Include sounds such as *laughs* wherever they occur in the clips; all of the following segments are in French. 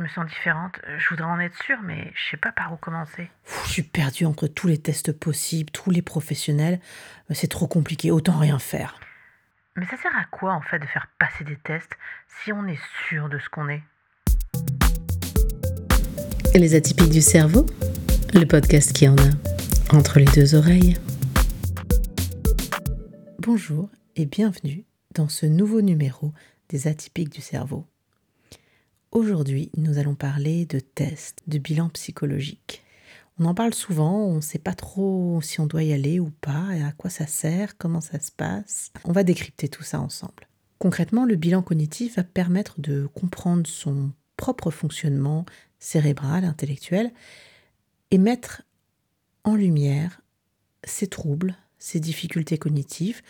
Je me sens différente. Je voudrais en être sûre, mais je sais pas par où commencer. je suis perdue entre tous les tests possibles, tous les professionnels. C'est trop compliqué, autant rien faire. Mais ça sert à quoi en fait de faire passer des tests si on est sûr de ce qu'on est? Les atypiques du cerveau Le podcast qui en a entre les deux oreilles. Bonjour et bienvenue dans ce nouveau numéro des atypiques du cerveau. Aujourd'hui, nous allons parler de tests, de bilan psychologique. On en parle souvent, on ne sait pas trop si on doit y aller ou pas, et à quoi ça sert, comment ça se passe. On va décrypter tout ça ensemble. Concrètement, le bilan cognitif va permettre de comprendre son propre fonctionnement cérébral, intellectuel, et mettre en lumière ses troubles, ses difficultés cognitives,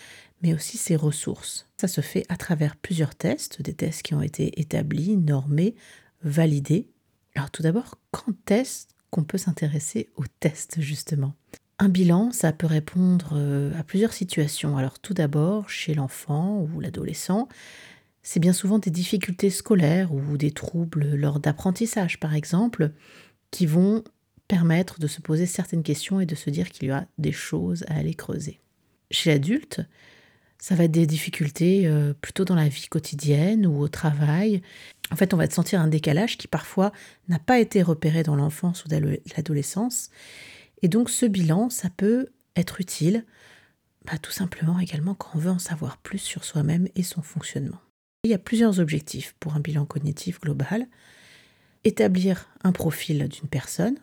mais aussi ses ressources. Ça se fait à travers plusieurs tests, des tests qui ont été établis, normés, validés. Alors tout d'abord, quand est-ce qu'on peut s'intéresser aux tests justement? Un bilan, ça peut répondre euh, à plusieurs situations. Alors tout d'abord, chez l'enfant ou l'adolescent, c'est bien souvent des difficultés scolaires ou des troubles lors d'apprentissage par exemple qui vont permettre de se poser certaines questions et de se dire qu'il y a des choses à aller creuser. Chez l'adulte, ça va être des difficultés euh, plutôt dans la vie quotidienne ou au travail. En fait, on va sentir un décalage qui parfois n'a pas été repéré dans l'enfance ou dans l'adolescence. Et donc ce bilan, ça peut être utile bah, tout simplement également quand on veut en savoir plus sur soi-même et son fonctionnement. Il y a plusieurs objectifs pour un bilan cognitif global. Établir un profil d'une personne,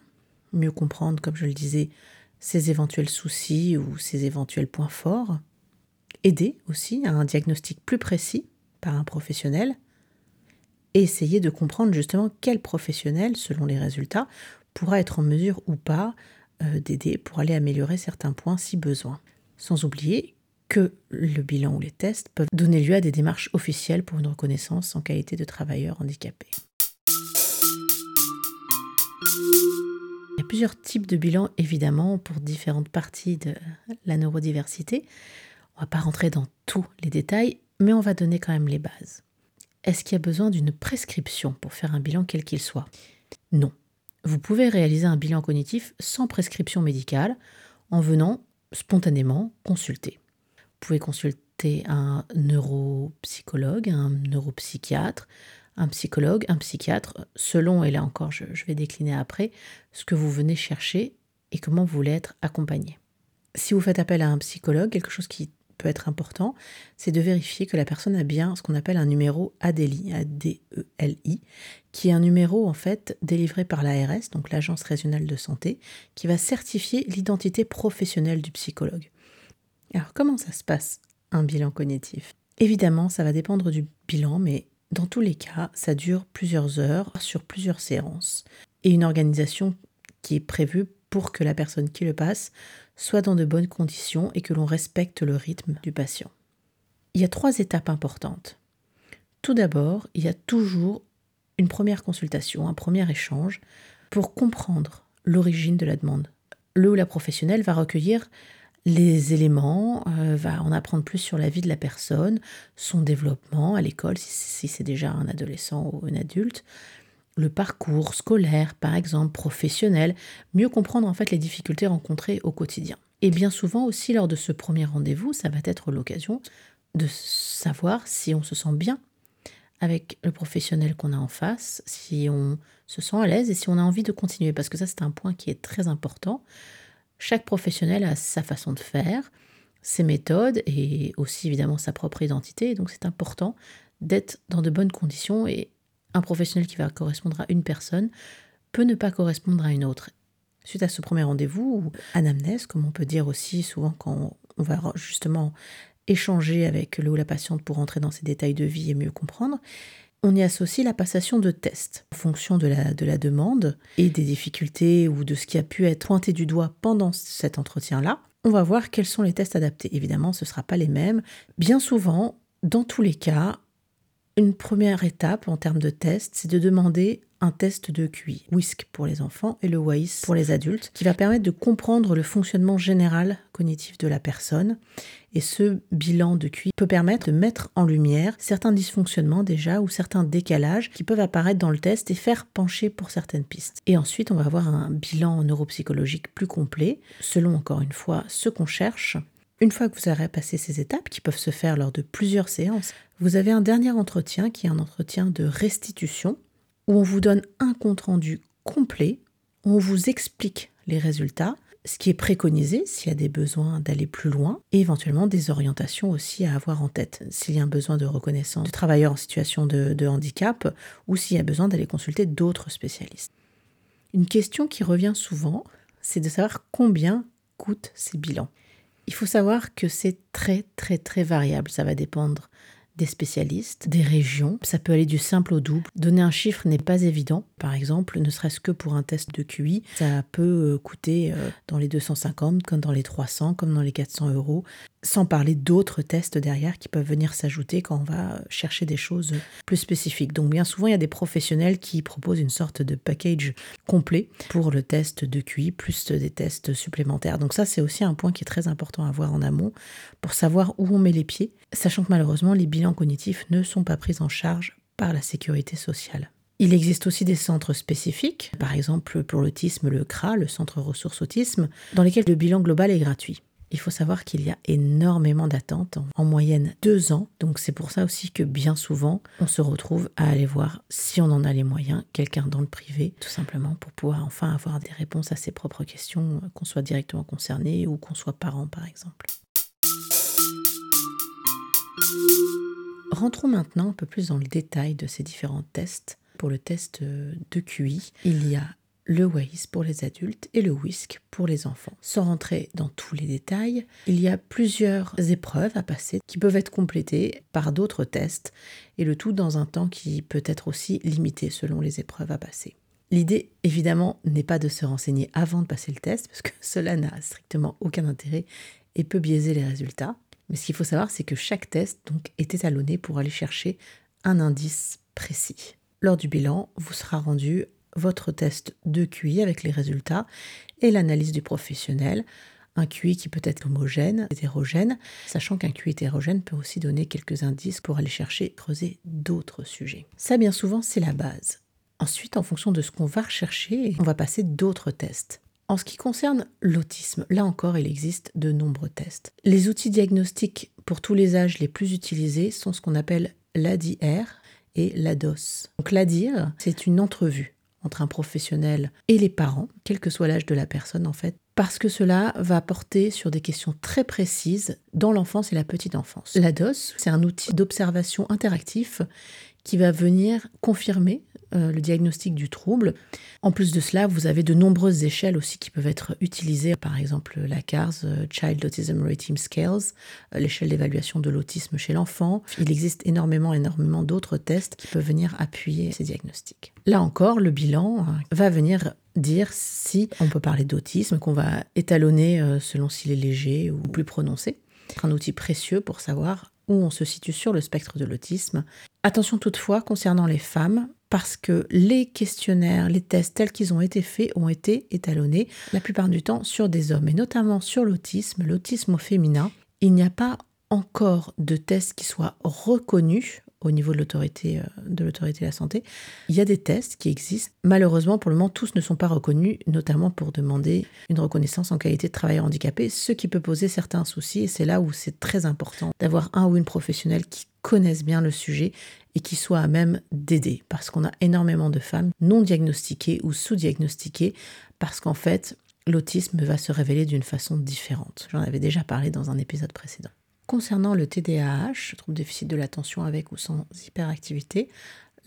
mieux comprendre, comme je le disais, ses éventuels soucis ou ses éventuels points forts, aider aussi à un diagnostic plus précis par un professionnel et essayer de comprendre justement quel professionnel, selon les résultats, pourra être en mesure ou pas euh, d'aider pour aller améliorer certains points si besoin. Sans oublier que le bilan ou les tests peuvent donner lieu à des démarches officielles pour une reconnaissance en qualité de travailleur handicapé. Plusieurs types de bilans, évidemment, pour différentes parties de la neurodiversité. On va pas rentrer dans tous les détails, mais on va donner quand même les bases. Est-ce qu'il y a besoin d'une prescription pour faire un bilan quel qu'il soit? Non. Vous pouvez réaliser un bilan cognitif sans prescription médicale en venant spontanément consulter. Vous pouvez consulter un neuropsychologue, un neuropsychiatre, un psychologue, un psychiatre, selon, et là encore je, vais décliner après, ce que vous venez chercher et comment vous voulez être accompagné. Si vous faites appel à un psychologue, quelque chose qui peut être important, c'est de vérifier que la personne a bien ce qu'on appelle un numéro ADELI, A-D-E-L-I, qui est un numéro en fait délivré par l'ARS, donc l'Agence régionale de santé, qui va certifier l'identité professionnelle du psychologue. Alors comment ça se passe un bilan cognitif? Évidemment, ça va dépendre du bilan, mais dans tous les cas, ça dure plusieurs heures sur plusieurs séances et une organisation qui est prévue pour que la personne qui le passe soit dans de bonnes conditions et que l'on respecte le rythme du patient. Il y a trois étapes importantes. Tout d'abord, il y a toujours une première consultation, un premier échange pour comprendre l'origine de la demande. Le ou la professionnelle va recueillir les éléments, euh, va en apprendre plus sur la vie de la personne, son développement à l'école, si c'est déjà un adolescent ou un adulte, le parcours scolaire, par exemple, professionnel, mieux comprendre en fait les difficultés rencontrées au quotidien. Et bien souvent aussi lors de ce premier rendez-vous, ça va être l'occasion de savoir si on se sent bien avec le professionnel qu'on a en face, si on se sent à l'aise et si on a envie de continuer, parce que ça c'est un point qui est très important. Chaque professionnel a sa façon de faire, ses méthodes et aussi évidemment sa propre identité, donc c'est important d'être dans de bonnes conditions et un professionnel qui va correspondre à une personne peut ne pas correspondre à une autre. Suite à ce premier rendez-vous, ou anamnèse, comme on peut dire aussi souvent quand on va justement échanger avec le ou la patiente pour entrer dans ses détails de vie et mieux comprendre, on y associe la passation de tests en fonction de la, de la demande et des difficultés ou de ce qui a pu être pointé du doigt pendant cet entretien-là. On va voir quels sont les tests adaptés. Évidemment, ce ne sera pas les mêmes. Bien souvent, dans tous les cas, Une première étape en termes de test, c'est de demander un test de QI, WISC pour les enfants et le WAIS pour les adultes, qui va permettre de comprendre le fonctionnement général cognitif de la personne. Et ce bilan de QI peut permettre de mettre en lumière certains dysfonctionnements déjà ou certains décalages qui peuvent apparaître dans le test et faire pencher pour certaines pistes. Et ensuite, on va avoir un bilan neuropsychologique plus complet, selon encore une fois ce qu'on cherche. Une fois que vous aurez passé ces étapes, qui peuvent se faire lors de plusieurs séances, vous avez un dernier entretien qui est un entretien de restitution où on vous donne un compte-rendu complet, on vous explique les résultats, ce qui est préconisé s'il y a des besoins d'aller plus loin, et éventuellement des orientations aussi à avoir en tête, s'il y a un besoin de reconnaissance de travailleurs en situation de handicap, ou s'il y a besoin d'aller consulter d'autres spécialistes. Une question qui revient souvent, c'est de savoir combien coûtent ces bilans. Il faut savoir que c'est très très très variable, ça va dépendre des spécialistes, des régions. Ça peut aller du simple au double. Donner un chiffre n'est pas évident. Par exemple, ne serait-ce que pour un test de QI, ça peut euh, coûter euh, dans les 250, comme dans les 300, comme dans les 400 euros sans parler d'autres tests derrière qui peuvent venir s'ajouter quand on va chercher des choses plus spécifiques. Donc bien souvent, il y a des professionnels qui proposent une sorte de package complet pour le test de QI, plus des tests supplémentaires. Donc ça, c'est aussi un point qui est très important à voir en amont pour savoir où on met les pieds, sachant que malheureusement, les bilans cognitifs ne sont pas pris en charge par la sécurité sociale. Il existe aussi des centres spécifiques, par exemple pour l'autisme, le CRA, le Centre Ressources Autisme, dans lesquels le bilan global est gratuit. Il faut savoir qu'il y a énormément d'attentes, en moyenne deux ans. Donc c'est pour ça aussi que bien souvent, on se retrouve à aller voir, si on en a les moyens, quelqu'un dans le privé, tout simplement pour pouvoir enfin avoir des réponses à ses propres questions, qu'on soit directement concerné ou qu'on soit parent par exemple. Rentrons maintenant un peu plus dans le détail de ces différents tests. Pour le test de QI, il y a le WAIS pour les adultes et le WISC pour les enfants. Sans rentrer dans tous les détails, il y a plusieurs épreuves à passer qui peuvent être complétées par d'autres tests et le tout dans un temps qui peut être aussi limité selon les épreuves à passer. L'idée, évidemment, n'est pas de se renseigner avant de passer le test, parce que *laughs* cela n'a strictement aucun intérêt et peut biaiser les résultats. Mais ce qu'il faut savoir, c'est que chaque test donc, est étalonné pour aller chercher un indice précis. Lors du bilan, vous sera rendu votre test de QI avec les résultats et l'analyse du professionnel. Un QI qui peut être homogène, hétérogène, sachant qu'un QI hétérogène peut aussi donner quelques indices pour aller chercher, creuser d'autres sujets. Ça, bien souvent, c'est la base. Ensuite, en fonction de ce qu'on va rechercher, on va passer d'autres tests. En ce qui concerne l'autisme, là encore, il existe de nombreux tests. Les outils diagnostiques pour tous les âges les plus utilisés sont ce qu'on appelle l'ADIR et l'ADOS. Donc l'ADIR, c'est une entrevue entre un professionnel et les parents, quel que soit l'âge de la personne en fait, parce que cela va porter sur des questions très précises dans l'enfance et la petite enfance. La DOS, c'est un outil d'observation interactif qui va venir confirmer euh, le diagnostic du trouble. En plus de cela, vous avez de nombreuses échelles aussi qui peuvent être utilisées, par exemple la CARS, euh, Child Autism Rating Scales, euh, l'échelle d'évaluation de l'autisme chez l'enfant. Il existe énormément, énormément d'autres tests qui peuvent venir appuyer ces diagnostics. Là encore, le bilan va venir dire si on peut parler d'autisme, qu'on va étalonner selon s'il est léger ou plus prononcé. C'est un outil précieux pour savoir où on se situe sur le spectre de l'autisme. Attention toutefois concernant les femmes, parce que les questionnaires, les tests tels qu'ils ont été faits ont été étalonnés la plupart du temps sur des hommes, et notamment sur l'autisme, l'autisme au féminin. Il n'y a pas encore de tests qui soient reconnus au niveau de l'autorité euh, de l'autorité de la santé. Il y a des tests qui existent. Malheureusement, pour le moment, tous ne sont pas reconnus, notamment pour demander une reconnaissance en qualité de travailleur handicapé, ce qui peut poser certains soucis. Et c'est là où c'est très important d'avoir un ou une professionnelle qui connaisse bien le sujet et qui soit à même d'aider. Parce qu'on a énormément de femmes non diagnostiquées ou sous-diagnostiquées parce qu'en fait, l'autisme va se révéler d'une façon différente. J'en avais déjà parlé dans un épisode précédent. Concernant le TDAH, trouble déficit de l'attention avec ou sans hyperactivité,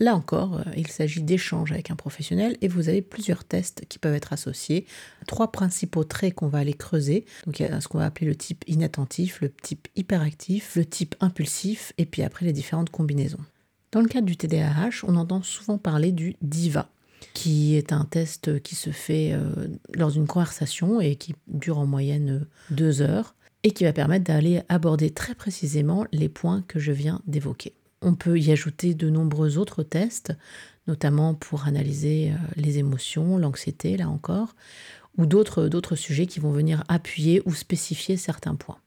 là encore, euh, il s'agit d'échanges avec un professionnel et vous avez plusieurs tests qui peuvent être associés. Trois principaux traits qu'on va aller creuser. Donc il y a ce qu'on va appeler le type inattentif, le type hyperactif, le type impulsif et puis après les différentes combinaisons. Dans le cadre du TDAH, on entend souvent parler du DIVA, qui est un test qui se fait euh, lors d'une conversation et qui dure en moyenne euh, deux heures et qui va permettre d'aller aborder très précisément les points que je viens d'évoquer. On peut y ajouter de nombreux autres tests, notamment pour analyser euh, les émotions, l'anxiété, là encore, ou d'autres sujets qui vont venir appuyer ou spécifier certains points.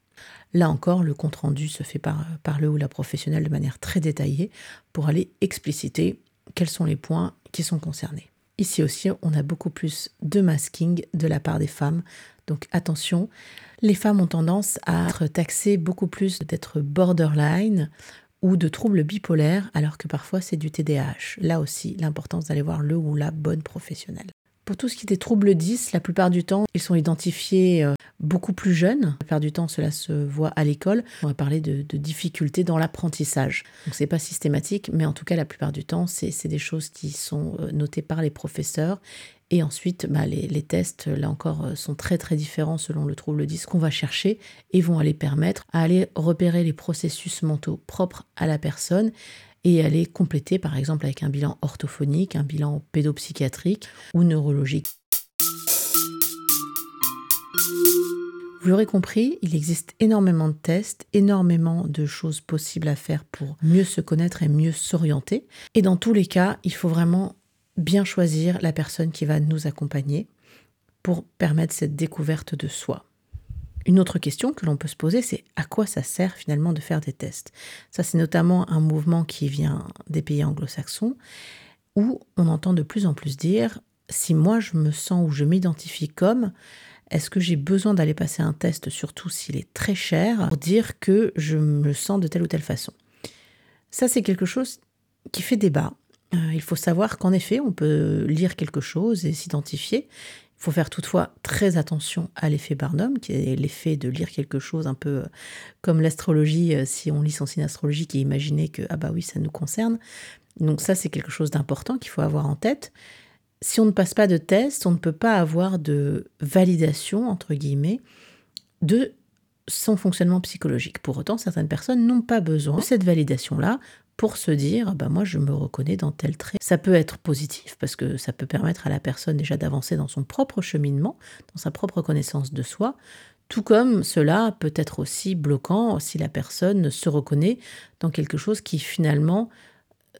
Là encore, le compte-rendu se fait par, par le ou la professionnelle de manière très détaillée pour aller expliciter quels sont les points qui sont concernés. Ici aussi, on a beaucoup plus de masking de la part des femmes. Donc attention, les femmes ont tendance à être taxées beaucoup plus d'être borderline ou de troubles bipolaires, alors que parfois c'est du TDAH. Là aussi, l'importance d'aller voir le ou la bonne professionnelle. Pour tout ce qui est des troubles 10, la plupart du temps, ils sont identifiés euh, beaucoup plus jeunes. La plupart du temps, cela se voit à l'école. On va parler de, difficultés dans l'apprentissage. Donc, c'est pas systématique, mais en tout cas, la plupart du temps, c'est des choses qui sont euh, notées par les professeurs. Et ensuite, bah, les, les, tests, là encore, euh, sont très très différents selon le trouble 10 qu'on va chercher et vont aller permettre à aller repérer les processus mentaux propres à la personne et aller compléter par exemple avec un bilan orthophonique, un bilan pédopsychiatrique ou neurologique. Vous l'aurez compris, il existe énormément de tests, énormément de choses possibles à faire pour mieux se connaître et mieux s'orienter. Et dans tous les cas, il faut vraiment bien choisir la personne qui va nous accompagner pour permettre cette découverte de soi. Une autre question que l'on peut se poser, c'est à quoi ça sert finalement de faire des tests? Ça, c'est notamment un mouvement qui vient des pays anglo-saxons, où on entend de plus en plus dire, si moi je me sens ou je m'identifie comme, est-ce que j'ai besoin d'aller passer un test, surtout s'il est très cher, pour dire que je me sens de telle ou telle façon? Ça, c'est quelque chose qui fait débat. Euh, il faut savoir qu'en effet, on peut lire quelque chose et s'identifier, faut faire toutefois très attention à l'effet Barnum, qui est l'effet de lire quelque chose un peu euh, comme l'astrologie, euh, si on lit son signe astrologique et imaginer que, ah bah oui, ça nous concerne. Donc ça, c'est quelque chose d'important qu'il faut avoir en tête. Si on ne passe pas de test, on ne peut pas avoir de validation, entre guillemets, de son fonctionnement psychologique. Pour autant, certaines personnes n'ont pas besoin de cette validation-là pour se dire bah moi je me reconnais dans tel trait. Ça peut être positif parce que ça peut permettre à la personne déjà d'avancer dans son propre cheminement, dans sa propre connaissance de soi, tout comme cela peut être aussi bloquant si la personne se reconnaît dans quelque chose qui finalement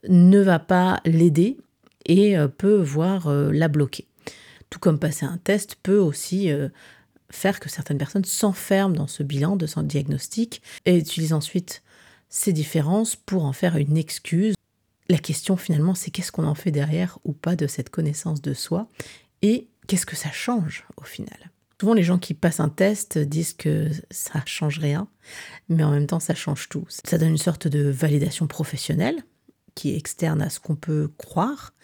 ne va pas l'aider et euh, peut voir euh, la bloquer. Tout comme passer un test peut aussi euh, faire que certaines personnes s'enferment dans ce bilan de son diagnostic et utilisent ensuite ces différences pour en faire une excuse. La question finalement, c'est qu'est-ce qu'on en fait derrière ou pas de cette connaissance de soi et qu'est-ce que ça change au final? Souvent, les gens qui passent un test disent que ça change rien, mais en même temps, ça change tout. Ça donne une sorte de validation professionnelle qui est externe à ce qu'on peut croire.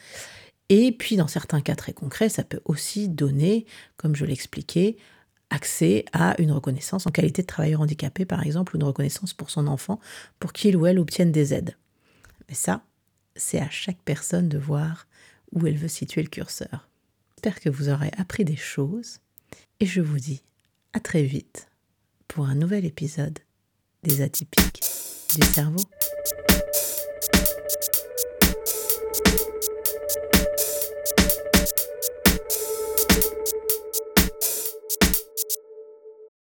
Et puis, dans certains cas très concrets, ça peut aussi donner, comme je l'expliquais, accès à une reconnaissance en qualité de travailleur handicapé, par exemple, ou une reconnaissance pour son enfant, pour qu'il ou elle obtienne des aides. Mais ça, c'est à chaque personne de voir où elle veut situer le curseur. J'espère que vous aurez appris des choses et je vous dis à très vite pour un nouvel épisode des atypiques du cerveau.